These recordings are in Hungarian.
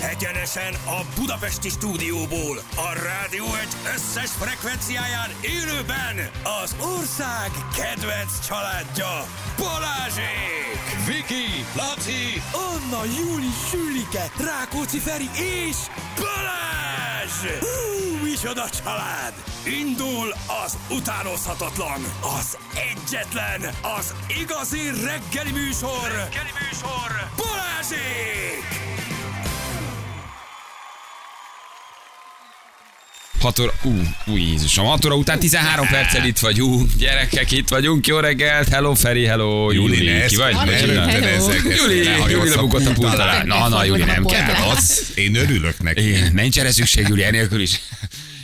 egyenesen a Budapesti stúdióból, a rádió egy összes frekvenciáján élőben az ország kedvenc családja Balázsék! Viki, Laci, Anna, Júli, Sülike, Rákóczi Feri és Balázs! Hú, micsoda család! Indul az utánozhatatlan, az egyetlen, az igazi reggeli műsor! Reggeli műsor! Balázsék! 6 óra, ú, ú, Jézusom, 6 óra után 13 perccel itt vagyunk, gyerekek, itt vagyunk, jó reggelt, hello Feri, hello, Júli, ne ki vagy? ne Júli a lebukott a pult alá. Na, na, Júli, nem kell. Az, én örülök neki. Nincs erre szükség, Júli, enélkül is.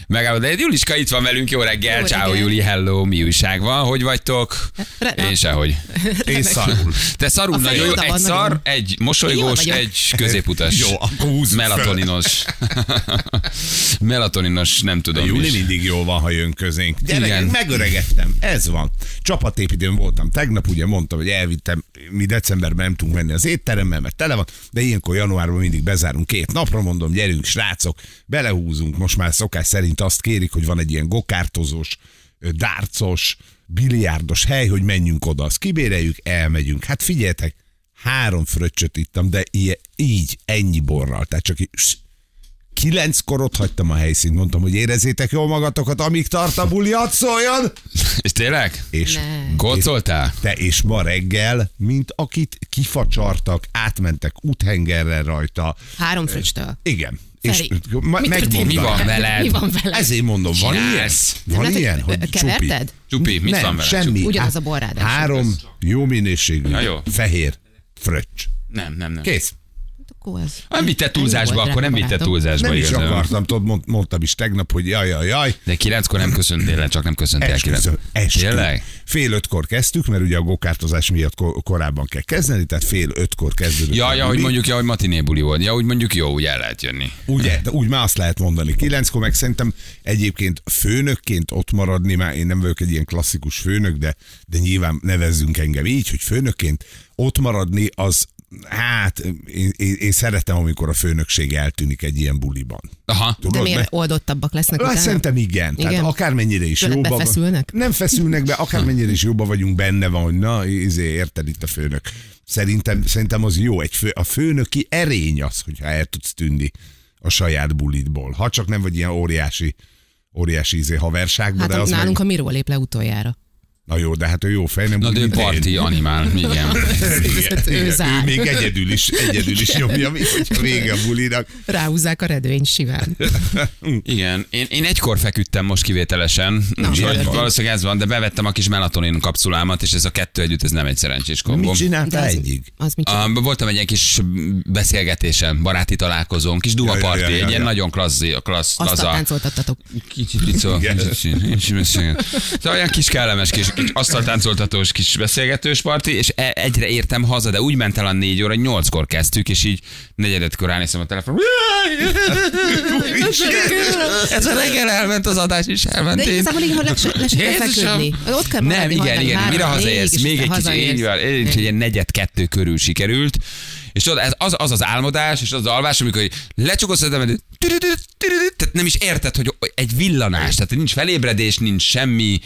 Megállod, de Juliska itt van velünk, jó reggel, Jó ciao. Júli, hello, mi újság van, hogy vagytok? Re- Én sehogy. Én szarul. Te szarul, A nagyon jó, egy van, szar, nagyon. egy mosolygós, egy középutas. Jó, akkor föl. Melatoninos. Melatoninos, nem tudom Júli is. mindig jól van, ha jön közénk. Igen. Gyerekek, megöregettem. Ez van. Csapatépítőn voltam. Tegnap ugye mondtam, hogy elvittem, mi decemberben nem tudunk menni az étteremmel, mert tele van, de ilyenkor januárban mindig bezárunk két napra, mondom, gyerünk srácok, belehúzunk. Most már szokás szerint azt kérik, hogy van egy ilyen gokártozós, dárcos, biliárdos hely, hogy menjünk oda. Azt kibéreljük, elmegyünk. Hát figyeljetek, három fröccsöt ittam, de ilyen, így, ennyi borral. Tehát csak így, Kilenckor ott hagytam a helyszínt, mondtam, hogy érezzétek jól magatokat, amíg tart a buli, hadd szóljon! És tényleg? És Ne. Gócoltál? te és ma reggel, mint akit kifacsartak, átmentek úthengerrel rajta. Három fröccstől. Igen. És ma, mi? Mi van veled? Mi van veled? Ezért mondom, van ilyen? Van ilyen, hogy keverted? Csupi, mit Nem, van vele? semmi. Ugyanaz a Há- bor ráadásul. Három jó minőségű, fehér fröccs. Nem, nem, nem. Kész. Akkor az. Nem vitte túlzásba, akkor nem vitte túlzásba Nem is akartam, tudod, mond, mondtam is tegnap, hogy jaj, jaj, jaj. De kilenckor nem köszöntél le, csak nem köszöntél Esküszöm, kilenckor. Tényleg? Fél ötkor kezdtük, mert ugye a gokártozás miatt ko- korábban kell kezdeni, tehát fél ötkor kezdődött. Ja, ja, hogy mondjuk, ja, hogy matiné buli volt. Ja, úgy mondjuk jó, úgy el lehet jönni. Ugye, de úgy már azt lehet mondani. Kilenckor meg szerintem egyébként főnökként ott maradni, már én nem vagyok egy ilyen klasszikus főnök, de, de nyilván nevezzünk engem így, hogy főnökként ott maradni, az Hát, én, én, én szeretem, amikor a főnökség eltűnik egy ilyen buliban. Aha. De Tudod, miért mert- oldottabbak lesznek Hát utána? szerintem igen. igen. Tehát akármennyire is Tőled jóba befeszülnek? Nem feszülnek be, akármennyire is jóba vagyunk benne van, hogy na, izé, érted itt a főnök. Szerintem, szerintem az jó. Egy fő, a főnöki erény az, hogyha el tudsz tűnni a saját bulidból. Ha csak nem vagy ilyen óriási, óriási izé haverságban, Hát de az nálunk meg... a Miró lép le utoljára. Na jó, de hát ő jó fej, nem Na, de ő mint én. parti animál, igen. Igen, Ő igen, ő még egyedül is, egyedül is nyomja, mi, hogyha vége a bulinak. Ráhúzzák a redőnyt simán. Igen, én, én egykor feküdtem most kivételesen, Na, úgyhogy valószínűleg ez van, de bevettem a kis melatonin kapszulámat, és ez a kettő együtt, ez nem egy szerencsés kombó. Mit csináltál az, egyig? az mit csinál? Voltam egy ilyen kis beszélgetésem, baráti találkozón, kis duma Ja, ja, party, ja, ja, egy ilyen ja. nagyon klassz, klassz, Azt laza. táncoltattatok. Kicsit pico. Igen. Szóval olyan kis kellemes, kis, kis asztaltáncoltatós kis beszélgetős parti, és e- egyre értem haza, de úgy ment el a négy óra, nyolckor kezdtük, és így negyedetkor ránézem a telefon. Ez a reggel elment az adás is, elment De igazából így, hogy le le Jézusom. feküdni. Ott kell Nem, igen, igen. Mire hazaérsz? és Még egy kicsit, így van, így, egy ilyen negyed kettő körül sikerült. És tudod, ez az, az az álmodás, és az, az alvás, amikor lecsukod a tehát nem is érted, hogy egy villanás, tehát nincs felébredés, nincs semmi.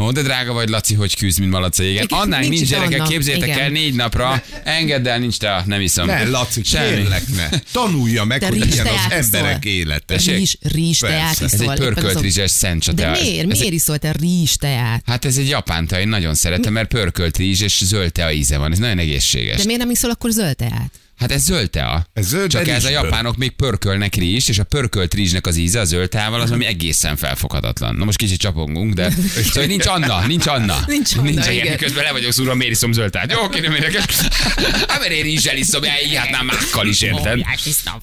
Ó, de drága vagy, Laci, hogy küzd, mint malaca égen. Annál nincs nincs, is gyerekek, annak, képzétek igen. el négy napra, engedd el, nincs te, nem iszom. Ne, Laci, Semmi. kérlek, ne. Tanulja meg, De hogy milyen az emberek szól. élete. Rizs, rizs teát. Ez egy pörkölt rizses szent De miért? Miért iszol te rizs teát? Hát ez egy japán tea, én nagyon szeretem, mert pörkölt rizs és zöld tea íze van, ez nagyon egészséges. De miért nem iszol akkor zöld teát? Hát ez zöld tea. Ez zöld, Csak ez a japánok még pörkölnek rizs, és a pörkölt rizsnek az íze a zöld teával az, ami egészen felfoghatatlan. Na most kicsit csapongunk, de szóval nincs Anna, nincs Anna. Nincs Anna, nincs igen. ilyen, közben le vagyok szúrva, miért iszom zöld teát. Jó, oké, nem érdekes. Hát mert én rizssel iszom, hát mákkal is, érted?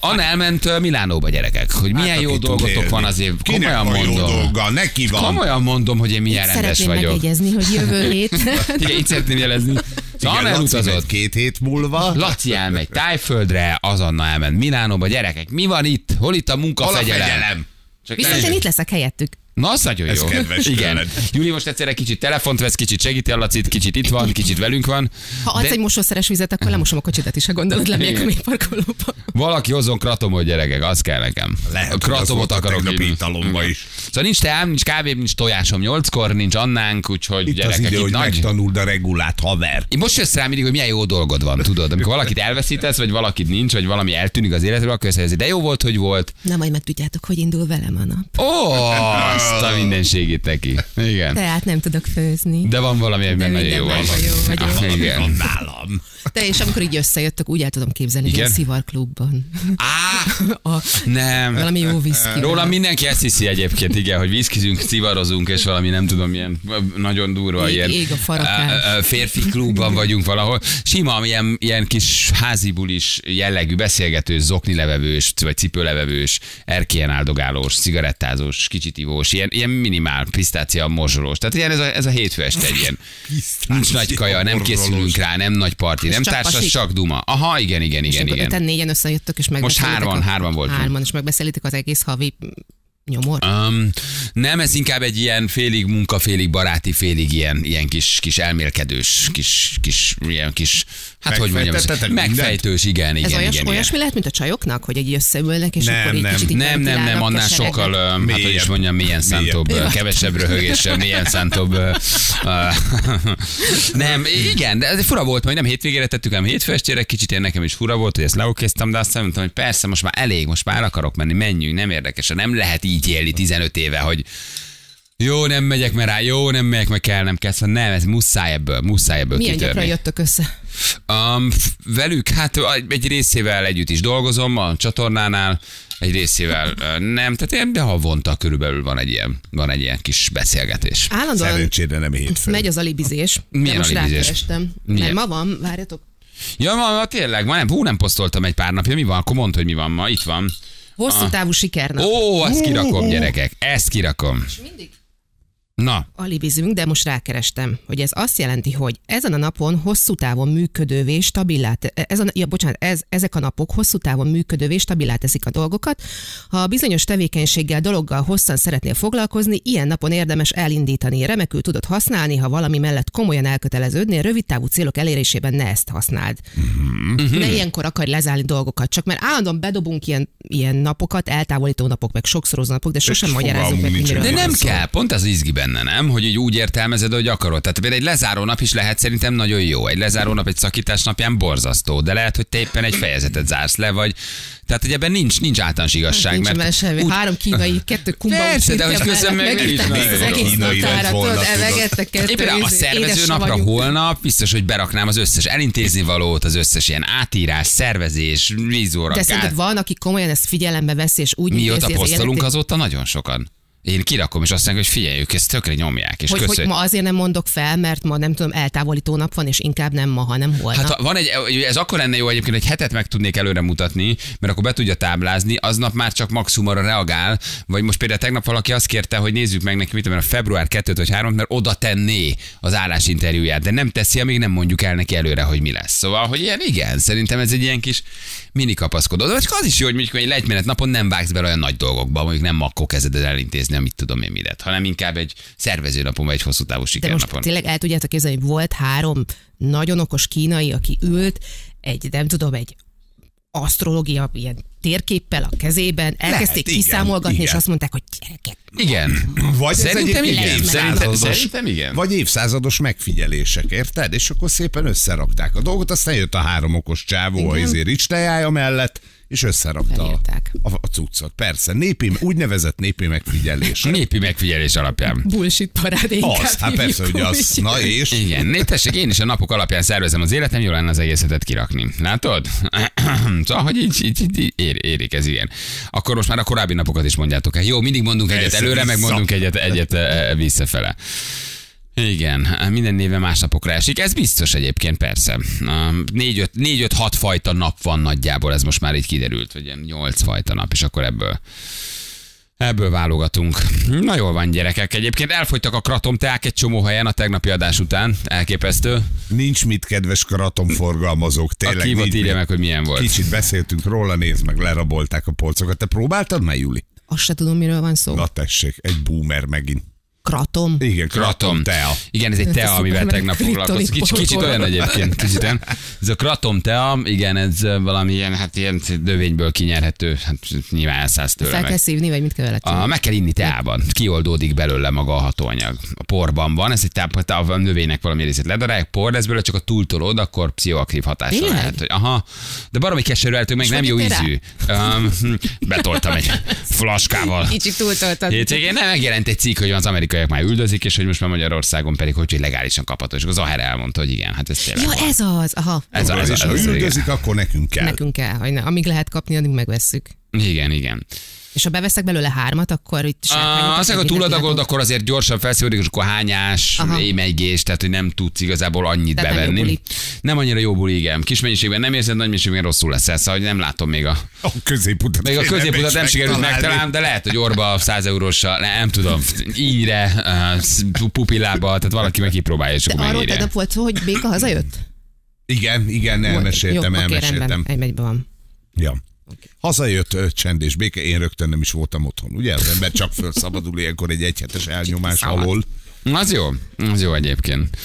Anna elment Milánóba, gyerekek, hogy milyen Hát, jó dolgotok van azért. Kinek Komolyan mondom. dolga? Neki van. Komolyan mondom, hogy én milyen rendes Szeretném vagyok. megjegyezni, hogy jövő hét. Igen, így szeretném jelezni. Szóval Igen, Laci elutazott. két hét múlva. Laci elmegy Tájföldre, az Anna elment Milánóba. Gyerekek, mi van itt? Hol itt a Hol a munkafegyelem? fegyelem? Csak Viszont én itt leszek helyettük. Na, az nagyon Ez jó. kedves Igen. tőled. Júli most egyszerre kicsit telefont vesz, kicsit segíti a Lacit, kicsit itt van, kicsit velünk van. Ha adsz De egy mosószeres vizet, akkor lemosom a kocsidat is, ha gondolod, lemegyek a Igen. mélyparkolóba. valaki hozzon kratomot, gyerekek, az kell nekem. Lehet, a hogy az kratomot volt a akarok inni. italomba is. Szóval nincs teám, nincs kávé, nincs tojásom nyolckor, nincs annánk, úgyhogy Itt az gyerekek, idő, itt hogy nagy. megtanuld a regulát, haver. Én most jössz rá mindig, hogy milyen jó dolgod van, tudod? Amikor valakit elveszítesz, vagy valakit nincs, vagy valami eltűnik az életről, akkor azt de jó volt, hogy volt. Na, majd megtudjátok, hogy indul velem a nap. Ó, azt a mindenségét neki. Igen. Tehát nem tudok főzni. De van valami, amiben nagyon jó vagy. jó vagyok. Ah, Igen. Van nálam. De és amikor így összejöttök, úgy el tudom képzelni, hogy Igen? a szivarklubban. Á, A, nem. valami jó viszki. Róla mindenki ezt hiszi egyébként, igen, hogy viszkizünk, szivarozunk, és valami nem tudom, milyen nagyon durva Ég- ilyen ég a farakás. férfi klubban vagyunk valahol. Sima, ilyen, ilyen kis házibulis jellegű beszélgetős, zoknilevevős, vagy cipőlevevős, erkélyen áldogálós, cigarettázós, kicsit ivós, ilyen, ilyen minimál pisztácia morzsolós. Tehát ilyen ez a, ez a hétfő este egy ilyen. Nincs nagy kaja, nem készülünk rá, nem nagy parti, És nem társas, pasik? csak duma. Aha, igen, igen, És igen, akkor igen. négyen összejöttök, és Most megbeszélitek hárman, a, hárman voltunk. Hárman, és megbeszélitek az egész havi nyomor. Um, nem, ez inkább egy ilyen félig munka, félig baráti, félig ilyen, ilyen kis, kis elmélkedős, kis, kis, ilyen kis, hát hogy mondjam, mindent? megfejtős, igen, igen, Ez olyas, igen, olyasmi igen. lehet, mint a csajoknak, hogy egy összeülnek, és Nem, akkor így nem. kicsit Nem, nem, nem, annál sokkal, ö, hát hogy is mondjam, milyen szántóbb, kevesebb röhögéssel, milyen szántóbb. Nem, igen, de ez fura volt, majd nem hétvégére tettük, hanem hétfő estére, kicsit ilyen nekem is fura volt, hogy ezt leokéztem, de aztán mondtam, hogy persze, most már elég, most már el akarok menni, menjünk, nem érdekes, nem lehet így élni 15 éve, hogy jó, nem megyek mert rá, jó, nem megyek, meg kell, nem kell, szóval nem, ez muszáj ebből, muszáj ebből Milyen kitörni. gyakran jöttök össze? Um, velük, hát egy részével együtt is dolgozom a csatornánál, egy részével nem, tehát ilyen, de havonta körülbelül van egy ilyen, van egy ilyen kis beszélgetés. Állandóan Szerencsére nem hétfő. megy az alibizés. Milyen most alibizés? Nem, ma van, várjatok. Ja, ma, ma tényleg, ma nem, hú, nem posztoltam egy pár napja, mi van, akkor mondd, hogy mi van ma, itt van. Hosszú távú sikernap. Ó, ezt kirakom, gyerekek, ezt kirakom. Mindig Na, alibizünk, de most rákerestem, hogy ez azt jelenti, hogy ezen a napon hosszú távon működővé, stabilá, te- ez a, ja, bocsánat, ez, ezek a napok hosszú távon működővé, stabilá teszik a dolgokat. Ha bizonyos tevékenységgel, dologgal hosszan szeretnél foglalkozni, ilyen napon érdemes elindítani. Remekül tudod használni, ha valami mellett komolyan elköteleződnél, rövid távú célok elérésében ne ezt használd. Mhm. Ne ilyenkor akarj lezárni dolgokat, csak mert állandóan bedobunk ilyen, ilyen napokat, eltávolító napok, meg sokszorozó napok, de sosem magyarázunk meg, de nem kell, pont ez az izgi benne, nem? Hogy így úgy értelmezed, hogy akarod. Tehát például egy lezáró nap is lehet szerintem nagyon jó. Egy lezáró nap egy szakítás napján borzasztó, de lehet, hogy te éppen egy fejezetet zársz le, vagy tehát, hogy ebben nincs, nincs általános igazság. Nincs mert semmi. úgy- Három kínai, kettő kumba. Persze, de hogy közben meg megittem nagyon az egész volna, tudod, elvegettek kettő Éppen a szervező napra holnap biztos, hogy beraknám az összes elintézni valót, az összes ilyen átírás, szervezés, vízóra, De szerinted van, aki komolyan ezt figyelembe veszi, és úgy Mióta posztolunk azóta nagyon sokan. Én kirakom, és azt mondják, hogy figyelj, ők ezt tökre nyomják, és hogy, hogy köszönjük. ma azért nem mondok fel, mert ma nem tudom, eltávolító nap van, és inkább nem ma, hanem holnap. Hát ha van egy, ez akkor lenne jó egyébként, hogy hetet meg tudnék előre mutatni, mert akkor be tudja táblázni, aznap már csak maximum arra reagál, vagy most például tegnap valaki azt kérte, hogy nézzük meg neki, mit tudom, a február 2 vagy 3 mert oda tenné az állásinterjúját, de nem teszi, amíg nem mondjuk el neki előre, hogy mi lesz. Szóval, hogy ilyen igen, szerintem ez egy ilyen kis mini kapaszkodó. De az is jó, hogy mondjuk egy legymenet napon nem vágsz bele olyan nagy dolgokba, mondjuk nem akkor kezded el elintézni, amit tudom én midet, hanem inkább egy szervező napon vagy egy hosszú távú De most sikernapon. tényleg el tudjátok képzelni, hogy volt három nagyon okos kínai, aki ült egy, nem tudom, egy asztrológia ilyen térképpel a kezében, elkezdték igen, kiszámolgatni, és igen. azt mondták, hogy gyerekek, Igen. Vagy Szerintem igen. évszázados- Szerintem, szerintem igen. Vagy évszázados megfigyelések, érted? És akkor szépen összerakták a dolgot, aztán jött a három okos csávó a Igen. izé Rich tejája mellett, és összerakta a, Felírták. a, a cuccot. Persze, népi, úgynevezett népi megfigyelés. Népi megfigyelés alapján. bullshit parád Az, hát persze, hogy az, na és? Igen, né, tessék, én is a napok alapján szervezem az életem, jó lenne az egészet kirakni. Látod? szóval, hogy így, így, így, így ér, érik ez igen. Akkor most már a korábbi napokat is mondjátok el. Jó, mindig mondunk egyet előre, meg mondunk egyet, egyet eh, visszafele. Igen, minden néve más napokra esik. Ez biztos egyébként, persze. Um, Négy-öt, négy-öt-hat fajta nap van nagyjából, ez most már így kiderült, vagy ilyen nyolc fajta nap, és akkor ebből Ebből válogatunk. Na jól van, gyerekek. Egyébként elfogytak a kratomteák egy csomó helyen a tegnapi adás után. Elképesztő. Nincs mit, kedves karatomforgalmazók, A tényleg kívot nincs írja meg, hogy milyen volt. Kicsit beszéltünk róla, nézd meg, lerabolták a polcokat. Te próbáltad már, Juli? Azt se tudom, miről van szó. Na tessék, egy boomer megint. Kratom. Igen, kratom tea. Igen, ez egy tea, amivel tegnap foglalkoztunk. Kicsit, kicsit olyan egyébként. Kicsit olyan. Ez a kratom tea, igen, ez valami ilyen, hát ilyen növényből kinyerhető, hát nyilván elszállsz tőle Fel meg. kell szívni, vagy mit kell vele A, meg kell inni teában, kioldódik belőle maga a hatóanyag. A porban van, ez egy táp, a növénynek valami részét ledarálják, por lesz belőle, csak a túltolod, akkor pszichoaktív hatása Tényleg? lehet. Hogy, aha, de baromi keserű, hogy meg nem jó ízű. Um, betoltam egy flaskával. Kicsit túltoltad. Hétvégén nem megjelent egy cikk, hogy az amerikaiak már üldözik, és hogy most már Magyarországon pedig, hogy hogy legálisan kapható. És akkor az Aher elmondta, hogy igen, hát ez tényleg. Ja, van. ez az. Aha. ez, a, ez, és a, ha ez, a, igen. üldözik, akkor nekünk kell. Nekünk kell, hogy ne, amíg lehet kapni, addig megvesszük. igen, igen. És ha beveszek belőle hármat, akkor itt sárkányokat, Azt, mindent túladagolod, akkor azért gyorsan felszívódik, és akkor hányás, émegés, tehát hogy nem tudsz igazából annyit Tehát nem jó bevenni. buli. nem annyira jó buli, igen. Kis mennyiségben nem érzed, nagy mennyiségben rosszul lesz. Szóval, hogy nem látom még a, A középutat. még a középutat nem sikerült megtalálni, de lehet, hogy orba 100 euróssal, nem, nem tudom, íre, uh, pupillába, tehát valaki meg kipróbálja, és De akkor arról tegnap volt szó, hogy Béka hazajött? Igen, igen, elmeséltem, Jó, elmeséltem. rendben, egy megyben van. Ja. Hazajött ö, csend és béke, én rögtön nem is voltam otthon. Ugye az ember csak felszabadul ilyenkor egy egyhetes elnyomás Szabad. alól. Az jó, az jó egyébként.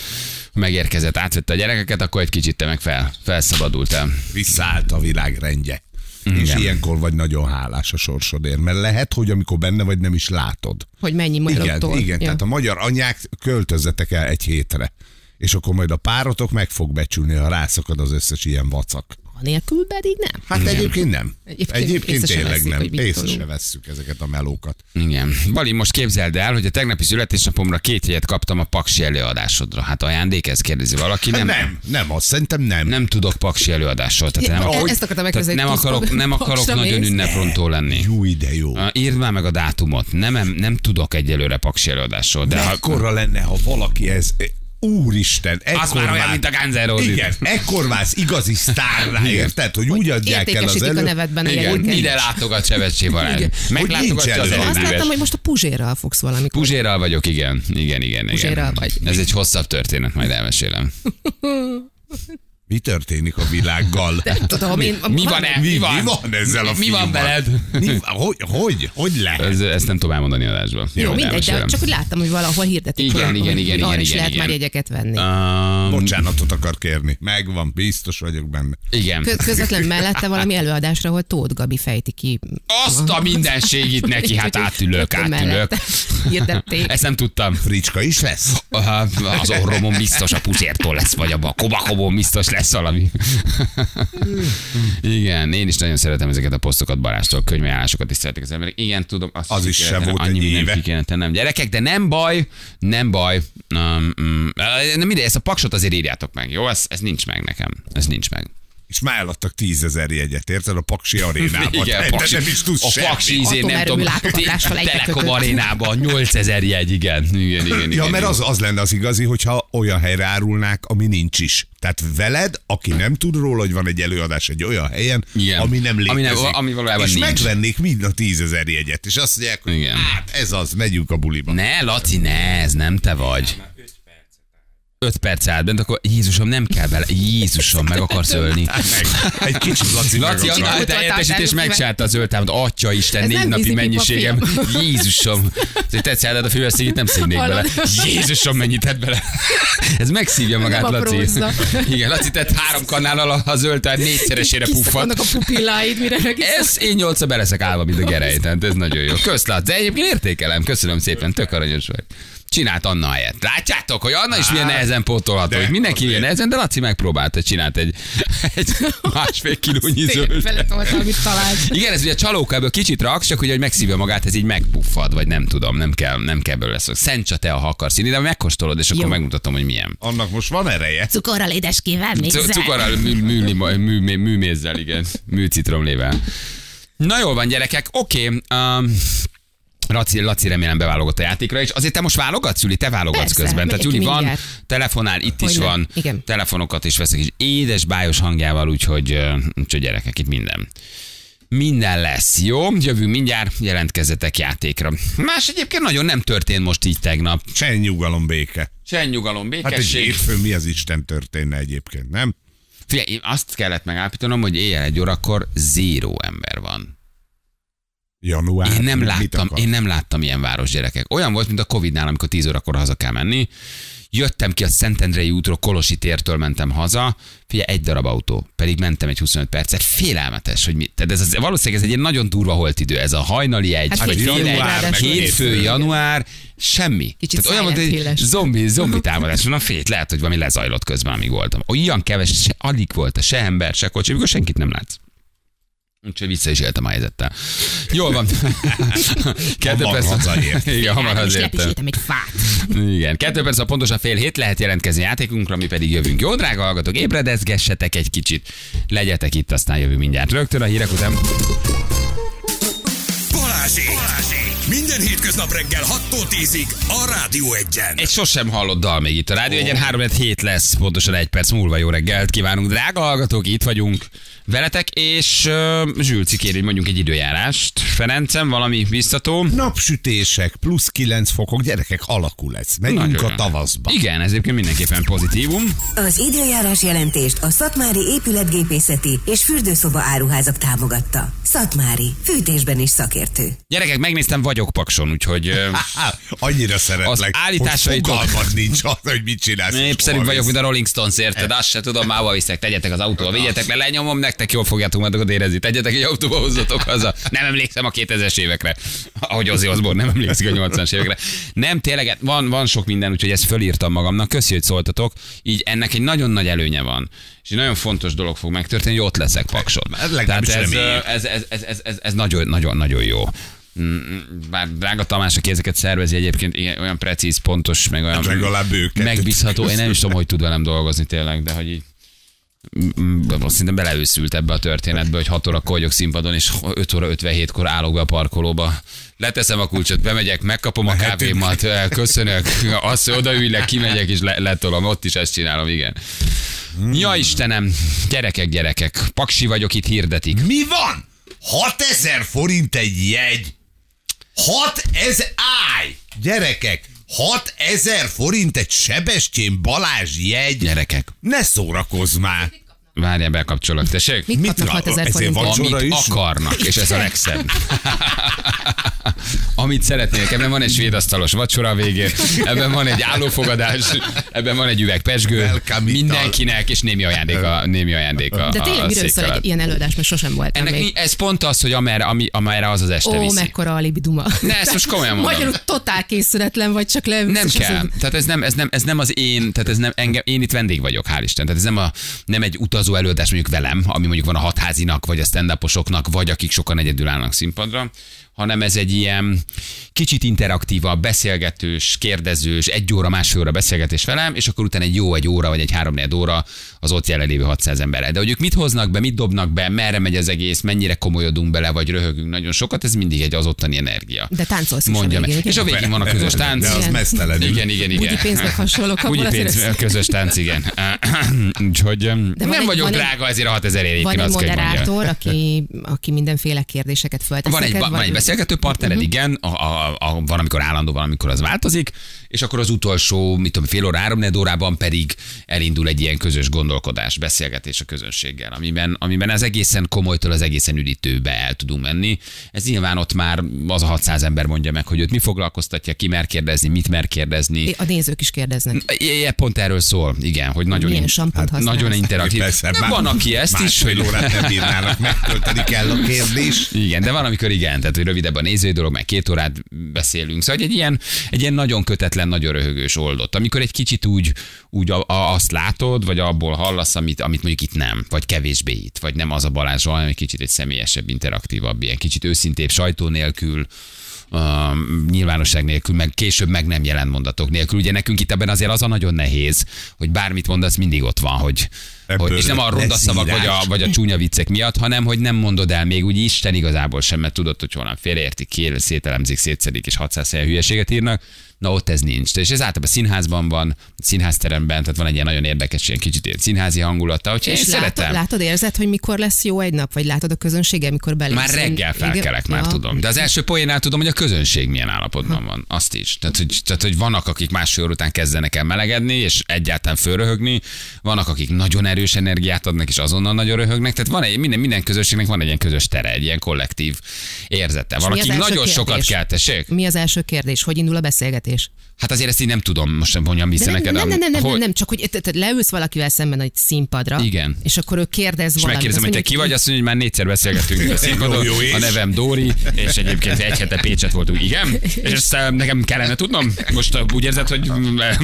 Megérkezett, átvette a gyerekeket, akkor egy kicsit te meg fel, felszabadultál. Visszaállt a világ rendje. És Igen. ilyenkor vagy nagyon hálás a sorsodért, mert lehet, hogy amikor benne vagy, nem is látod. Hogy mennyi Igen, magyaroktól. igen. Ja. Tehát a magyar anyák költözzetek el egy hétre. És akkor majd a párotok meg fog becsülni, ha rászakad az összes ilyen vacak. Nélkül pedig nem. Hát Igen. egyébként nem. Egyébként Egyébként, tényleg vesszük, nem. Észre se vesszük ezeket a melókat. Igen. Bali, most képzeld el, hogy a tegnapi születésnapomra két jegyet kaptam a paksi előadásodra. Hát ajándék, ez kérdezi valaki. Nem, Nem, nem, azt szerintem nem. nem tudok paksi előadásról. Tehát nem, ahogy- ezt akartam tehát nem akarok, nem akarok nagyon mész? ünneprontó lenni. Jó, de jó. Ah, Írd már meg a dátumot. Nem, nem, nem tudok egyelőre paksi előadásról. De ha, Mekkora lenne, ha valaki ez... Úristen, ekkor az már olyan, mint a Guns. Igen, ekkor válsz igazi sztárrá, érted? Hogy úgy adják el az Értékesítik a elő... nevedben Igen, jegyeket. ide látogat Sevetsé Balázs. Meglátogatja Hogy az nincs elő. Azt láttam, hogy most a Puzsérral fogsz valamikor. Puzsérral vagyok, igen. Igen, igen, Puzsérral igen. vagy. Ez egy hosszabb történet, majd elmesélem. Mi történik a világgal? Nem tudom, én... Mi van e? Mi, Mi van? mi van ezzel a Mi van veled? Mi, hogy, hogy, hogy lehet? Ez, ezt nem tudom elmondani adásban. Jó, Majd mindegy, de csak hogy láttam, hogy valahol hirdetik. Igen, hogy- igen, hogy igen, arra igen, is igen, lehet igen. már jegyeket venni. Um, Bocsánatot akar kérni. Megvan, biztos vagyok benne. igen. Kö- Közvetlen mellette valami előadásra, ahol Tóth Gabi fejti ki. Azt a mindenség itt neki, hát átülök, átülök. Hirdették. Ezt nem tudtam. Fricska is lesz? Aha, Az orromon biztos a pucértól lesz, vagy a kobakobon biztos lesz valami. Igen, én is nagyon szeretem ezeket a posztokat Balástól, könyvajánlásokat is szeretik az emberek. Igen, tudom, azt Az is sem volt annyi egy éve. kéne tennem. Gyerekek, de nem baj, nem baj. Um, um, nem mindegy, ezt a paksot azért írjátok meg, jó? Ez, ez nincs meg nekem. Ez nincs meg. És már eladtak tízezer jegyet, érted? A Paksi arénában. Igen, Te paksi, nem is tudsz a semmi. paksi izé, nem tudom, Telekom arénában 8000 jegy, igen. Igen, igen, igen. Ja, mert igen. az, az lenne az igazi, hogyha olyan helyre árulnák, ami nincs is. Tehát veled, aki nem tud róla, hogy van egy előadás egy olyan helyen, Igen. ami nem Ami létezik. nem- ami valójában és nincs. megvennék mind a tízezer jegyet, és azt mondják, hogy Igen. hát ez az, megyünk a buliba. Ne, Laci, ne, ez nem te vagy. 5 perc állt bent, akkor Jézusom, nem kell bele. Jézusom, meg akarsz ölni. Meg, egy kicsit Laci, Laci, a teljesítés megcsinálta a zöld támot. Atya Isten, négy napi mennyiségem. Jézusom. Te tetszett a füleszégét, nem szívnék bele. Jézusom, mennyit tett bele. Ez megszívja magát, Laci. Igen, Laci tett három kannállal a- a zöld tár négyszeresére puffat. Kiszakadnak a pupilláid, mire. Ez én nyolcra beleszek állva, mint a gerej, tehát ez nagyon jó. Kösz, Laci, de egyébként értékelem, köszönöm szépen, tök aranyos vagy. Csinált Anna helyett. Látjátok, hogy Anna is milyen nehezen pótolható, hogy mindenki ilyen nehezen, de Laci megpróbálta, csinált egy, egy másfél kilónyi zöld. Igen, ez ugye a csalóka ebből kicsit raksz, csak ugye, hogy megszívja magát, ez így megpuffad, vagy nem tudom, nem kell, nem kell belőle szó. Szent te, ha akarsz inni, de megkóstolod, és akkor Jó. megmutatom, hogy milyen. Annak most van ereje. Cukorral édeskével még Cu- Cukorral, mű, mű, mű, mű, mű, műmézzel, igen. Műcitromlével. Na jól van, gyerekek, oké. Okay, um, Laci, Laci remélem beválogott a játékra, és azért te most válogatsz, Juli, te válogatsz Persze, közben. Tehát Juli van, telefonál, itt is Hogyne. van, Igen. telefonokat is veszek, és édes, bájos hangjával, úgyhogy, úgyhogy gyerekek, itt minden. Minden lesz, jó? Jövünk mindjárt, jelentkezzetek játékra. Más egyébként nagyon nem történt most így tegnap. Csend, nyugalom, béke. Csend, nyugalom, Hát egy békesség. hétfőn mi az Isten történne egyébként, nem? Figyelj, én azt kellett megállapítanom, hogy éjjel egy órakor zéró ember van. Január. Én nem láttam, én nem láttam ilyen város gyerekek. Olyan volt, mint a Covid-nál, amikor 10 órakor haza kell menni. Jöttem ki a Szentendrei útról, Kolosi tértől mentem haza, figyelj, egy darab autó, pedig mentem egy 25 percet, félelmetes, hogy mit. Tehát ez, az, valószínűleg ez egy ilyen nagyon durva holtidő, ez a hajnali egy, Hát vagy egy, ráadásul hétfő, január, semmi. Kicsit Tehát olyan volt, hogy Hill-es. zombi, zombi támadás. Na fét, lehet, hogy valami lezajlott közben, amíg voltam. Olyan keves, se, alig volt, se ember, se kocsi, amikor senkit nem látsz. Úgyhogy vissza is éltem a helyzettel. Jól van. Kettő perc. hazaért. Igen, hamar Hát, és lehet is hazértem. értem egy fát. Igen, kettő perc a pontosan fél hét lehet jelentkezni játékunkra, mi pedig jövünk. Jó, drága hallgatók, ébredezgessetek egy kicsit. Legyetek itt, aztán jövünk mindjárt. Rögtön a hírek után. Balázsék! Balázsék! Minden hétköznap reggel 6-tól 10-ig a Rádió Egyen. Egy sosem hallott dal még itt a rádió, egyen 3 hét lesz, pontosan egy perc múlva jó reggelt kívánunk. Drága hallgatók, itt vagyunk veletek, és uh, Zsülci kér, hogy mondjuk egy időjárást. Ferencem, valami biztató? Napsütések, plusz 9 fokok, gyerekek, alakul ez. Megyünk Nagyon a tavaszba. Igen, ez egyébként mindenképpen pozitívum. Az időjárás jelentést a Szatmári épületgépészeti és fürdőszoba áruházak támogatta. Szatmári, fűtésben is szakértő. Gyerekek, megnéztem vagyok pakson, úgyhogy uh, annyira szeretlek, Az állításaitok- hogy nincs az, hogy mit csinálsz. hol vagyok, mint a Rolling Stones, érted? Azt se tudom, mába viszek, tegyetek az autóba, vigyetek le, lenyomom nektek, jól fogjátok magatok érezni. Tegyetek egy autóba, hozzatok haza. Nem emlékszem a 2000-es évekre. Ahogy Ozzy Osbourne nem emlékszik a 80-as évekre. Nem, tényleg, hát van, van sok minden, úgyhogy ezt fölírtam magamnak. Köszi, hogy szóltatok. Így ennek egy nagyon nagy előnye van. És egy nagyon fontos dolog fog megtörténni, hogy ott leszek pakson. Hát Tehát ez, ez, ez, ez, ez, ez, ez nagyon, nagyon, nagyon jó. Mm, Bár drága Tamás, aki ezeket szervezi egyébként, igen, olyan precíz, pontos, meg olyan Hát legalább őket. megbízható. Én nem is tudom, hogy tud velem dolgozni tényleg, de hogy így Szerintem beleőszült ebbe a történetbe, hogy 6 órakor vagyok színpadon, és 5 óra 57-kor állok be a parkolóba. Leteszem a kulcsot, bemegyek, megkapom a kávémat, köszönök, azt, hogy odaülnek, kimegyek, és le, letolom, ott is ezt csinálom, igen. Ja Istenem, gyerekek, gyerekek, paksi vagyok, itt hirdetik. Mi van? 6000 forint egy jegy. 6000 állj! Gyerekek, 6000 forint egy Sebestyén Balázs jegy. Gyerekek, Ne szórakozz már. Várjál, bekapcsolok, tessék? Mit, Mit kapnak ra- 6000 ezért forintot? van- Vacsora Amit is? akarnak, és ez a legszebb. Amit szeretnének, ebben van egy svéd asztalos vacsora a végén, ebben van egy állófogadás, ebben van egy üveg pesgő, mindenkinek, és némi ajándéka, némi ajándéka De a, tényleg a miről szól egy ilyen előadás, mert sosem voltam Ennek még. ez pont az, hogy amerre, ami, amerre az az este Ó, viszi. mekkora alibiduma. Ne, ezt most komolyan mondom. Magyarul totál készületlen vagy, csak le. Nem kell. Tehát ez nem, ez, nem, ez nem az én, tehát ez nem engem, én itt vendég vagyok, hál' Isten. Tehát ez nem, a, nem egy utazó előadás mondjuk velem, ami mondjuk van a hatházinak, vagy a stand vagy akik sokan egyedül állnak színpadra, hanem ez egy ilyen kicsit interaktívabb, beszélgetős, kérdezős, egy óra, másfél óra beszélgetés velem, és akkor utána egy jó egy óra, vagy egy három óra az ott jelenlévő 600 emberrel. De hogy ők mit hoznak be, mit dobnak be, merre megy az egész, mennyire komolyodunk bele, vagy röhögünk nagyon sokat, ez mindig egy az ottani energia. De táncolsz is a Mondja végén, meg. És a végén van a közös tánc. De az Igen. mesztelenül. Igen, igen, igen. Bugyi pénznek hasonlók, azért pénz, közös tánc, igen. Úgyhogy van nem egy- vagyok egy- drága, ezért a 6000 érik. Van egy moderátor, aki, aki mindenféle kérdéseket föltesz. Van egy, van egy beszélgető partnered, Mhm. igen, a, a, a, van, amikor állandó, van, amikor az változik, és akkor az utolsó, mit tudom, fél óra, három órában pedig elindul egy ilyen közös gondolkodás, beszélgetés a közönséggel, amiben, amiben az egészen komolytól az egészen üdítőbe el tudunk menni. Ez nyilván ott már az a 600 ember mondja meg, hogy őt mi foglalkoztatja, ki mer kérdezni, mit mer kérdezni. A nézők is kérdeznek. É, pont erről szól, igen, hogy nagyon, Milyen sampont használsz? nagyon interaktív. Persze, De van, aki ezt is, másfél hogy órát nem bírnának megtölteni kell a kérdés. igen, de van, amikor igen, tehát hogy rövidebb a nézői dolog, meg két órát beszélünk. Szóval egy ilyen, egy ilyen nagyon kötetlen, nagyon röhögős oldott. Amikor egy kicsit úgy, úgy a, a, azt látod, vagy abból hallasz, amit, amit mondjuk itt nem, vagy kevésbé itt, vagy nem az a Balázs, hanem egy kicsit egy személyesebb, interaktívabb, ilyen kicsit őszintébb, sajtó nélkül, Uh, nyilvánosság nélkül, meg később meg nem jelent mondatok nélkül. Ugye nekünk itt ebben azért az a nagyon nehéz, hogy bármit mondasz, mindig ott van, hogy, Ebből hogy és nem a ronda szavak vagy a, vagy a csúnya viccek miatt, hanem hogy nem mondod el még úgy Isten igazából sem, mert tudod, hogy holnap félreértik, kél, szételemzik, szétszedik, és 600 helyen hülyeséget írnak. Na ott ez nincs. És ez általában színházban van, színházteremben, tehát van egy ilyen nagyon érdekes, ilyen kicsit ilyen színházi hangulata, hogy én És szeretem. látod, látod, érzed, hogy mikor lesz jó egy nap, vagy látod a közönséggel, mikor belépsz? Már reggel felkelek, már Ja. tudom. De az első poénál tudom, hogy a közönség milyen állapotban van. Azt is. Tehát hogy, tehát, hogy vannak, akik másfél után kezdenek el melegedni, és egyáltalán fölröhögni. Vannak, akik nagyon erős energiát adnak, és azonnal nagyon röhögnek. Tehát van egy, minden, minden közösségnek van egy ilyen közös tere, egy ilyen kollektív érzete. Van, akik nagyon sokat kérdés? kell, tessék. Mi az első kérdés? Hogy indul a beszélgetés? Hát azért ezt így nem tudom, most nem mondjam vissza nem, neked. nem, nem, nem, nem, hogy- nem, csak hogy te, te leülsz valakivel szemben egy színpadra, Igen. és akkor ő kérdez És valamit. megkérdezem, hogy te ki vagy, azt mondja, hogy már négyszer beszélgettünk a színpadon. Jó, jó, és? a nevem Dóri, és egyébként egy hete Pécset voltunk. Igen? És ezt eh, nekem kellene tudnom? Most eh, úgy érzed, hogy, eh,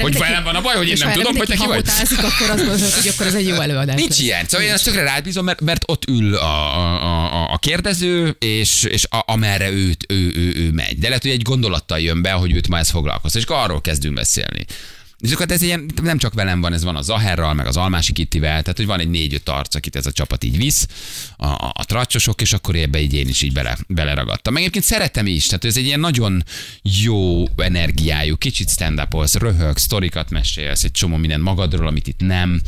hogy velem van a baj, hogy én és nem tudom, hogy te ki vagy? akkor azt gondolod, hogy akkor ez egy jó előadás. Nincs ilyen. Szóval én ezt tökre rád bízom, mert, mert ott ül a, a, a, a kérdező, és, és a, amerre őt, ő, ő, ő, megy. De lehet, hogy egy gondolattal jön be, hogy őt ma ez foglalkoztat, és akkor arról kezdünk beszélni. És akkor ez egy ilyen, nem csak velem van, ez van a Zaherral, meg az Almási Kittivel, tehát hogy van egy négy-öt arc, akit ez a csapat így visz, a, a, a tracsosok, és akkor ebbe így én is így bele, beleragadtam. Meg egyébként szeretem is, tehát ez egy ilyen nagyon jó energiájú, kicsit stand upolsz röhög, sztorikat mesélsz, egy csomó minden magadról, amit itt nem.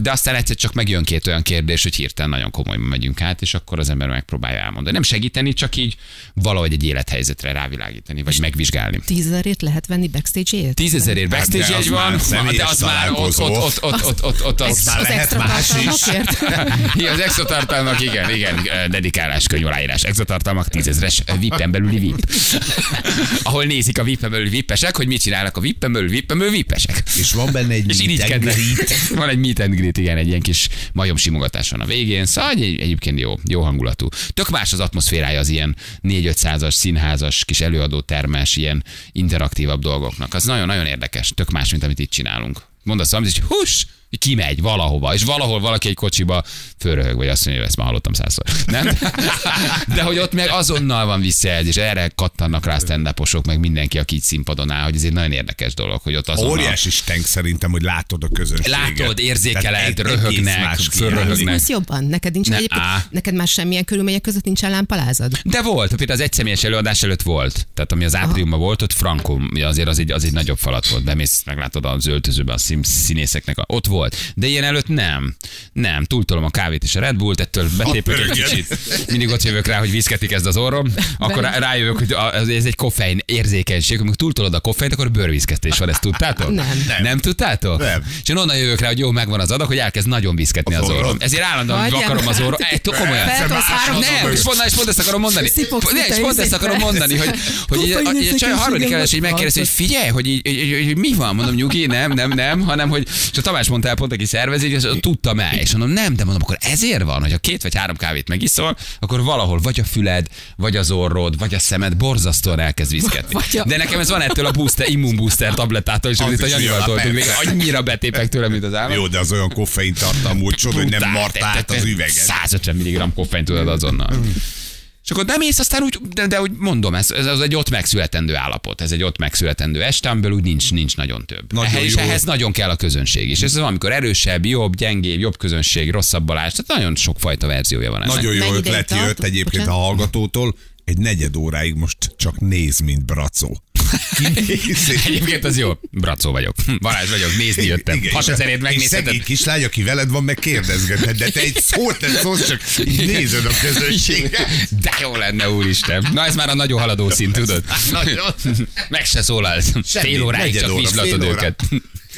De aztán egyszer csak megjön két olyan kérdés, hogy hirtelen nagyon komolyban megyünk át, és akkor az ember megpróbálja elmondani. Nem segíteni, csak így valahogy egy élethelyzetre rávilágítani, vagy megvizsgálni. Tízezerért lehet venni backstage-ért? Tízezerért Hát backstage az jegy van, személyes de az már ott, ott, ott, ott, ott, ott, ott az, már az lehet extra más is. az extra tartalmak, igen, igen, dedikálás, könyv aláírás, extra tartalmak, tízezres vippen belüli vip. Ahol nézik a vippen belüli vippesek, hogy mit csinálnak a vippen belül vippen belül vippesek. És van benne egy És irigykednek. Van egy meet and greet, igen, egy ilyen kis majom simogatáson a végén. Szóval egy, egyébként jó, jó hangulatú. Tök más az atmoszférája az ilyen 4-500-as színházas kis előadó termes, ilyen interaktívabb dolgoknak. Az nagyon-nagyon érdekes, tök más, mint amit itt csinálunk. Mondasz valamit, hogy hús, kimegy valahova, és valahol valaki egy kocsiba fölröhög, vagy azt mondja, hogy ezt már hallottam százszor. Nem? De hogy ott meg azonnal van visszajelzés, erre kattannak rá stand meg mindenki, aki itt színpadon áll, hogy ez egy nagyon érdekes dolog, hogy ott azonnal... Óriási stenk szerintem, hogy látod a közönséget. Látod, érzékeled, röhögnek, fölröhögnek. Ez jobban. Neked nincs Ne, egyébként, neked már semmilyen körülmények között nincsen lámpalázad? De volt, például az egyszemélyes előadás előtt volt. Tehát ami az ápriumban volt, ott Franco, azért az egy, az egy nagyobb falat volt. Bemész, meglátod az öltözőben a szín, színészeknek. A, ott volt. De ilyen előtt nem. Nem. Túltolom a kávét és a Red Bullt, ettől betépök egy kicsit. Mindig ott jövök rá, hogy viszketi kezd az orrom. Akkor rá, rájövök, hogy ez ez egy koffein érzékenység. Amikor túltolod a koffeint, akkor bőrvízkeztés van. Ezt tudtátok? Nem. Nem, nem tudtátok? Nem. És én onnan jövök rá, hogy jó, megvan az adag, hogy elkezd nagyon viszketni az orrom. Ezért állandóan vakarom az orrom. Egy, komolyan. Nem, és pont, és pont ezt akarom mondani. Ne, és pont ezt akarom mondani, hogy, hogy a, csaj a harmadik érzékenységem eles így van. megkérdezi, hogy figyelj, hogy, mi van, mondom, nyugi, nem, nem, nem, hanem hogy, és a Tamás mondta el pont, aki szervezi, és tudtam el, és mondom, nem, de mondom, akkor ezért van, hogy ha két vagy három kávét megiszol, akkor valahol vagy a füled, vagy az orrod, vagy a szemed borzasztóan elkezd viszketni. A- De nekem ez van ettől a booster, immunbooster tablettától, és Az amit a Janival toltunk, még annyira betépek tőle, mint az állam. Jó, de az olyan koffein tartalmú, hogy nem Brutál, mart át te- te- az üveget. 150 mg koffein tudod azonnal. És akkor nem ész, aztán úgy, de, de úgy mondom, ez, ez az egy ott megszületendő állapot, ez egy ott megszületendő este, amiből úgy nincs, nincs nagyon több. Nagyon ehhez, és jó. ehhez nagyon kell a közönség is. Ez az, amikor erősebb, jobb, gyengébb, jobb közönség, rosszabb balás, tehát nagyon sokfajta verziója van ennek. Nagyon jó ötlet jött egyébként a Bocsánat. hallgatótól, egy negyed óráig most csak néz, mint bracó. Egyébként az jó. Bracó vagyok. Balázs vagyok, nézni jöttem. Igen, 6000ért és megnézheted. szegény kislány, aki veled van, meg kérdezgeted, de te egy szót nem szólsz, csak így nézed a közönséget. De jó lenne, úristen. Na ez már a nagyon haladó szint, tudod? Nagyon. Meg se szólalsz. Fél óráig csak vizslatod őket.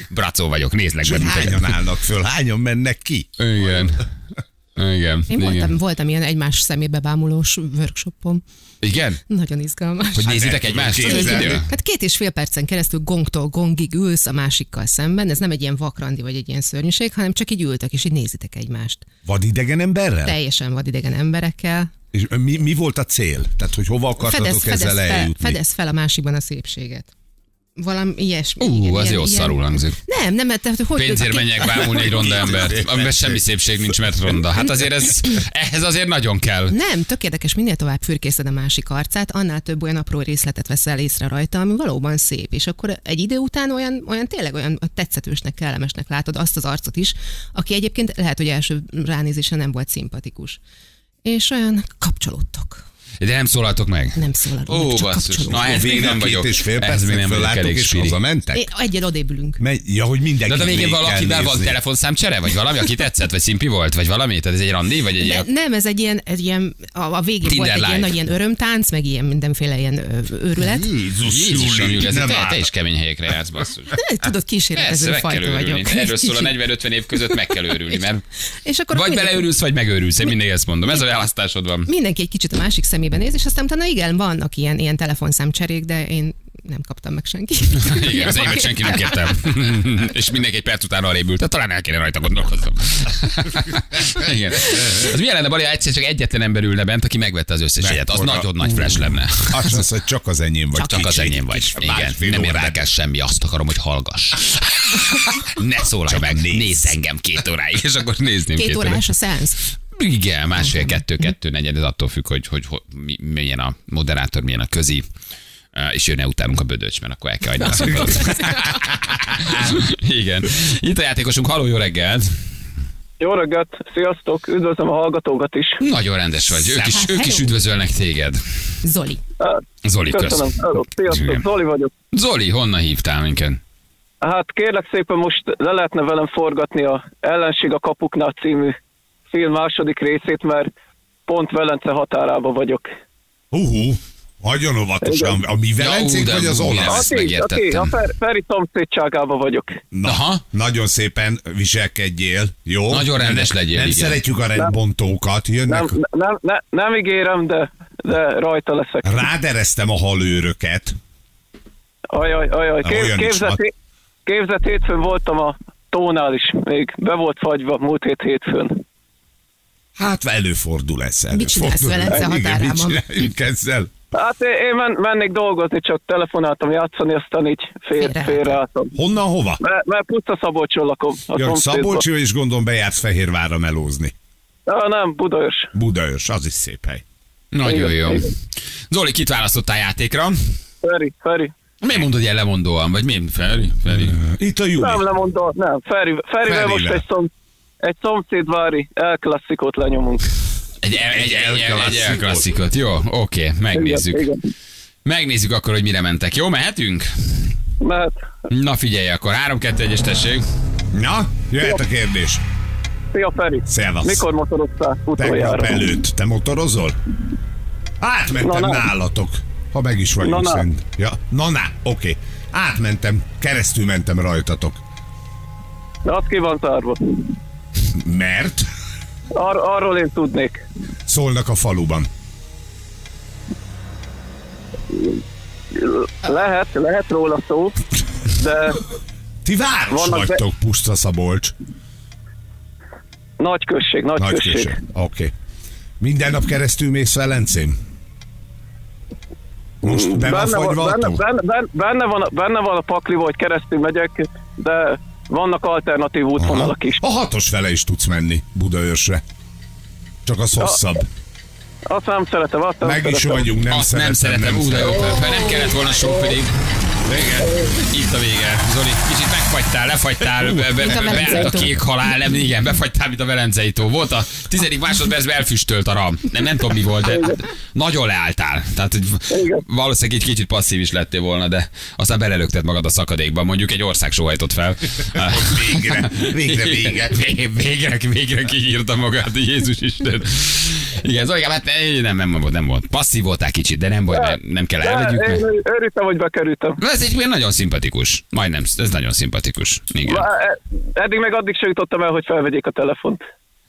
Bracó vagyok, nézlek benneteket. hányan állnak föl, hányan mennek ki? Igen. Igen. Én igen. voltam, voltam ilyen egymás szemébe bámulós workshopon. Igen? Nagyon izgalmas. Hogy Hát nézitek tudom egymást? Hát két és fél percen keresztül gongtól gongig ülsz a másikkal szemben, ez nem egy ilyen vakrandi vagy egy ilyen szörnyűség, hanem csak így ültek, és így nézitek egymást. Vadidegen emberrel? Teljesen vadidegen emberekkel. És mi, mi volt a cél? Tehát, hogy hova akartatok Fedez, fedez, ezzel fel, eljutni? fedez fel a másikban a szépséget. Valami ilyesmi. Ú, igen, az ilyen- jó ilyen- szarul hangzik. Nem, nem, tehát, hogy... Pénzért aki- menjek bámulni egy ronda embert, amiben semmi szépség nincs, mert ronda. Hát azért ez, ehhez azért nagyon kell. Nem, tök érdekes, minél tovább fürkészed a másik arcát, annál több olyan apró részletet veszel észre rajta, ami valóban szép. És akkor egy idő után olyan, olyan tényleg olyan tetszetősnek, kellemesnek látod azt az arcot is, aki egyébként lehet, hogy első ránézésre nem volt szimpatikus. És olyan kapcsolódtok. De nem szólaltok meg? Nem szólalunk Ó, meg, csak basszus. kapcsolunk. Na, ez még nem vagyok. és fél Ez még nem vagyok elég és spiri. hazamentek? É, Egyen odébülünk. Megy, ja, hogy mindenki De a végén valakivel van telefonszámcsere, vagy valami, aki tetszett, vagy szimpi volt, vagy valami? Tehát ez egy randi, vagy egy De ilyen... nem, ez egy ilyen, egy ilyen a, a végén Tinder volt egy ilyen nagy ilyen örömtánc, meg ilyen mindenféle ilyen őrület. Jézus, Jézusom, Júli, ez nem te, is kemény helyekre jársz, basszus. De, tudod, kísérletező fajta vagyok. Erről szól a Kicsit. 40-50 év között meg kell őrülni, mert És akkor vagy beleőrülsz, vagy megőrülsz. Én mindig ezt mondom. Ez a választásod van. mindenki egy kicsit a másik szemébe néz, és aztán utána igen, vannak ilyen, ilyen telefonszámcserék, de én nem kaptam meg senki. Igen, az enyémet senki nem kértem. És mindenki egy perc után arrébb ült. Tehát talán el kéne rajta gondolkoznom. Igen. Az milyen lenne, Bali, egyszer csak egyetlen ember ülne bent, aki megvette az összes jegyet. Az nagyon nagy flash lenne. Azt mondsz, hogy csak az enyém vagy. Csak az enyém vagy. Igen, nem érdekel semmi, azt akarom, hogy hallgass. Ne szólalj meg, nézz. nézz engem két óráig, és akkor nézném Két óráig. órás a szeánsz. Igen, másfél, kettő, kettő, negyed, ez attól függ, hogy, hogy, hogy mi- milyen a moderátor, milyen a közi, Uh, és jönne utánunk a bödöcs, mert akkor el kell hagyni a. Igen. Itt a játékosunk, haló, jó reggelt! Jó reggelt, sziasztok, üdvözlöm a hallgatókat is. Nagyon rendes vagy, ők is, ők is üdvözölnek téged. Zoli. Zoli, Köszönöm, kösz. Hello, sziasztok. Zoli vagyok. Zoli, honnan hívtál minket? Hát kérlek szépen most le lehetne velem forgatni a Ellenség a kapuknál című film második részét, mert pont Velence határába vagyok. Hú, nagyon óvatosan. A mi velencénk de vagy az olasz? Ezt Aki, megértettem. a Fer- Feri szomszédságába vagyok. Na, Aha. nagyon szépen viselkedjél, jó? Nagyon rendes legyél, Nem igen. szeretjük a rendbontókat, jönnek. Nem, nem, nem, nem ígérem, de, de rajta leszek. Rádereztem a halőröket. Ajaj, ajaj, Kép, képzett, képzett hétfőn voltam a tónál is, még be volt fagyva múlt hét hétfőn. Hát előfordul ez. Mit csinálsz előfordul. Velence Igen, mit határában? csináljunk ezzel? Hát én, men, mennék dolgozni, csak telefonáltam játszani, aztán így fél, Félreálltam. félreálltam. Honnan, hova? Mert, mert Puszta Szabolcson lakom. A Ja. Szabolcsi, és gondolom bejársz Fehérvárra melózni. Ja, nem, Budaörs. Budaörs, az is szép hely. Nagyon Igen, jó. igen. Zoli, kit választottál játékra? Feri, Feri. Miért mondod ilyen lemondóan? Vagy mi? Feri? Feri? Itt a Júli. Nem lemondom, nem. Feri, Ferivel most Ferivel. egy, szom, egy szomszédvári elklasszikot lenyomunk. Egy, egy, egy, egy, egy klasszikot. klasszikot. Jó, oké, megnézzük. Igen, igen. Megnézzük akkor, hogy mire mentek. Jó, mehetünk? Mert Na figyelj, akkor 3-2-1-es tessék. Na, jöhet a kérdés. szia Feri. Szevasz. Mikor motoroztál Tegnap utoljára? előtt. Te motorozol? Átmentem Na, nálatok. Ha meg is vagyunk Na, na. szerint. Ja, na, na, oké. Átmentem, keresztül mentem rajtatok. De az ki van zárva. Mert Ar- arról én tudnék. szólnak a faluban. Lehet, lehet róla szó, de Ti város Vannak be- vagytok, Puszta Szabolcs. nagy község, nagy, Nagy község. Oké. Minden nap keresztül mész Velencén? Most be Benne van, benne, benne, benne, benne, van, benne van a pakli, hogy keresztül megyek, de vannak alternatív útvonalak is. A hatos fele is tudsz menni Budaörsre. Csak az hosszabb. Azt nem szeretem, azt nem Meg is szeretem. vagyunk, nem Azt szeretem. nem szeretem, ú, de jó, fel nem kellett volna sok pedig. Igen. Itt a vége. Zoli, kicsit megfagytál, lefagytál, be, be, Mint a be, beállt a kék halál, nem, igen, befagytál, mint a Velencei tó. Volt a tizedik másodpercben elfüstölt a ram. Nem, nem tudom mi volt, de nagyon leálltál. Tehát valószínűleg egy kicsit passzív is lettél volna, de aztán belelökted magad a szakadékba. Mondjuk egy ország sóhajtott fel. Végre, végre, vége. Végre, végre, végre kiírta magát, Jézus Isten. Igen, Zolikám, hát nem, nem, volt, nem volt. Passzív voltál kicsit, de nem, volt, nem, nem kell elvegyük. Örültem, hogy bekerültem. Ez egy ilyen nagyon szimpatikus. Majdnem, ez nagyon szimpatikus. Igen. Már e- Eddig meg addig se jutottam el, hogy felvegyék a telefont.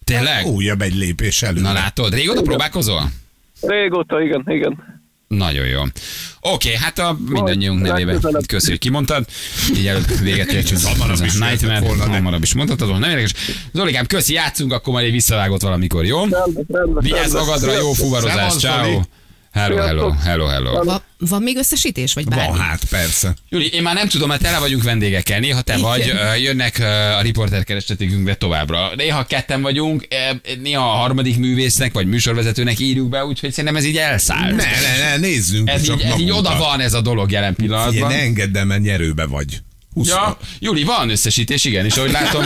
Tényleg? Újabb egy lépés elő. Na látod, régóta próbálkozol? Régóta, igen, igen. Nagyon jó. Oké, hát a mindannyiunk nevében köszönjük, kimondtad. Így előtt véget értsünk. Hamarabb is Nightmare, volna, hamarabb is mondhatod volna. Nem érdekes. Zolikám, köszi, játszunk, akkor majd egy visszavágott valamikor, jó? Vigyázz magadra, jó Szevasz, ciao. Hello, hello, hello, hello. Va, van még összesítés, vagy bármi? Van hát, persze. Júli, én már nem tudom, mert tele vagyunk vendégekkel. Néha te vagy, ö, jönnek a riporterkerestetükünkbe továbbra. Néha ketten vagyunk, ö, néha a harmadik művésznek vagy műsorvezetőnek írjuk be, úgyhogy szerintem ez így elszállt. Ne, ne, ne, nézzünk Ez csak így, ez így oda van ez a dolog jelen pillanatban. ne engedd el, mert nyerőbe vagy. 20. Ja, Juli, van összesítés, igen, és ahogy látom,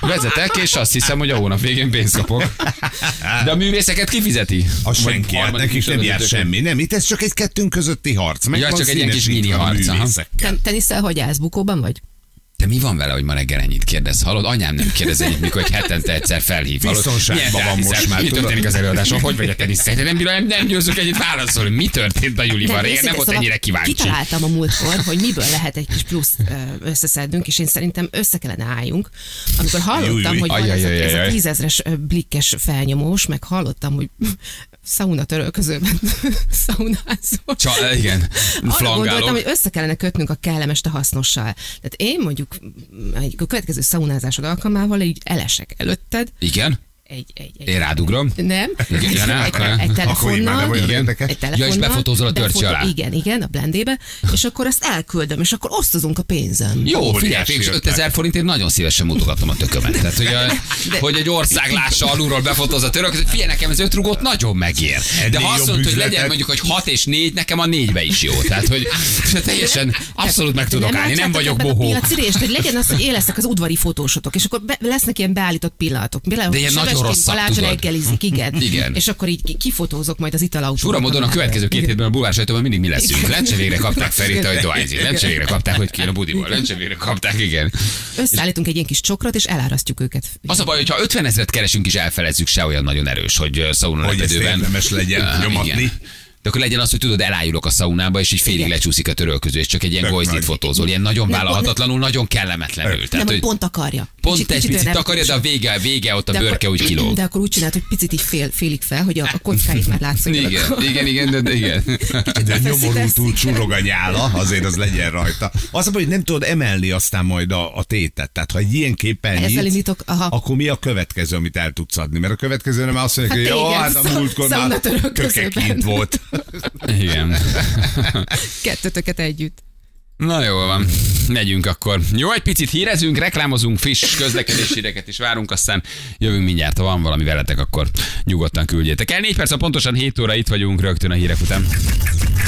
vezetek, és azt hiszem, hogy a hónap végén pénzt kapok. De a művészeket kifizeti? A senki, hát nekik nem jár semmi. Nem, itt ez csak egy kettőnk közötti harc. Meg Ja, csak egy ilyen kis mini a harc. Te, teniszel hogy állsz? Bukóban vagy? De mi van vele, hogy ma reggel ennyit kérdez? Hallod, anyám nem kérdez ennyit, mikor egy hetente egyszer felhív. Hallod? Biztonságban van most már, Mi történik az előadáson? Hogy vagy a tenisz? Nem, bírom, nem győzök egyet válaszolni. Mi történt a Julival? Régen nem volt szóval ennyire kíváncsi. Kitaláltam a múltkor, hogy miből lehet egy kis plusz összeszednünk, és én szerintem össze kellene álljunk. Amikor hallottam, hogy van ez, a, tízezres blikkes felnyomós, meg hallottam, hogy szauna törölközőben szaunázol. Csa, igen, Arra gondoltam, hogy össze kellene kötnünk a kellemest a hasznossal. Tehát én mondjuk egy a következő szaunázásod alkalmával így elesek előtted, Igen? Egy, egy, egy Én rádugrom. nem. Igen, egy, egy nem telefonnal. Igen. Egy telefonnal. Ja, és befotózol a befotó- alá. Igen, igen, a blendébe, és akkor ezt elküldöm, és akkor osztozunk a pénzem. Jó, figyelj, és ötlet. 5000 forintért nagyon szívesen mutogatom a tökömet. Tehát, hogy, a, hogy egy ország lássa alulról befotóz a török, hogy figyelj, nekem ez öt rugót nagyon megér. De ha azt mondod, hogy legyen mondjuk, hogy 6 és 4, nekem a 4-be is jó. Tehát, hogy teljesen abszolút meg tudok állni, nem vagyok bohó. A piacirést, hogy legyen az, hogy én leszek az udvari fotósotok, és akkor be, lesznek ilyen beállított pillanatok. De ilyen nagyon Balázs tudod. reggelizik, igen. Igen. És akkor így ki- kifotózok majd az italautóban. Fura módon a következő két hétben a bulvár sajtóban mindig mi leszünk. Lencse végre kapták Ferit, hogy dohányzik. Lencse végre kapták, hogy kéne budiból. Lencse végre kapták, igen. Összeállítunk egy ilyen kis csokrot, és elárasztjuk őket. Az a baj, hogyha 50 ezeret keresünk is elfelezzük, se olyan nagyon erős, hogy szauna Hogy legyen nyomatni. De akkor legyen az, hogy tudod, elájulok a szaunába, és így félig Igen. lecsúszik a törölköző, és csak egy ilyen gojzit fotózol. Ilyen nagyon Nem, vállalhatatlanul, nagyon kellemetlenül. Nem, Tehát, hogy hogy pont akarja. pont Kicsit- egy kicsit picit akarja, de a vége, vége ott a De bőrke akkor- úgy kilóg. De akkor úgy csinált, hogy picit így fél, félig fel, hogy a, a kockáit már látszik. Igen, igen, igen, de, de igen. De nyomorultul csurog a nyála, azért az legyen rajta. Az a baj, hogy nem tudod emelni aztán majd a, a tétet. Tehát ha egy ilyen képen indítok, aha. akkor mi a következő, amit el tudsz adni? Mert a következő nem azt mondják, hogy Hát jó, igen, hát a múltkor már szaunatörök köke közében. kint volt. Igen. Kettőtöket együtt. Na jó van, megyünk akkor. Jó, egy picit hírezünk, reklámozunk, friss közlekedési híreket is várunk, aztán jövünk mindjárt, ha van valami veletek, akkor nyugodtan küldjétek el. Négy perc, pontosan 7 óra itt vagyunk rögtön a hírek után.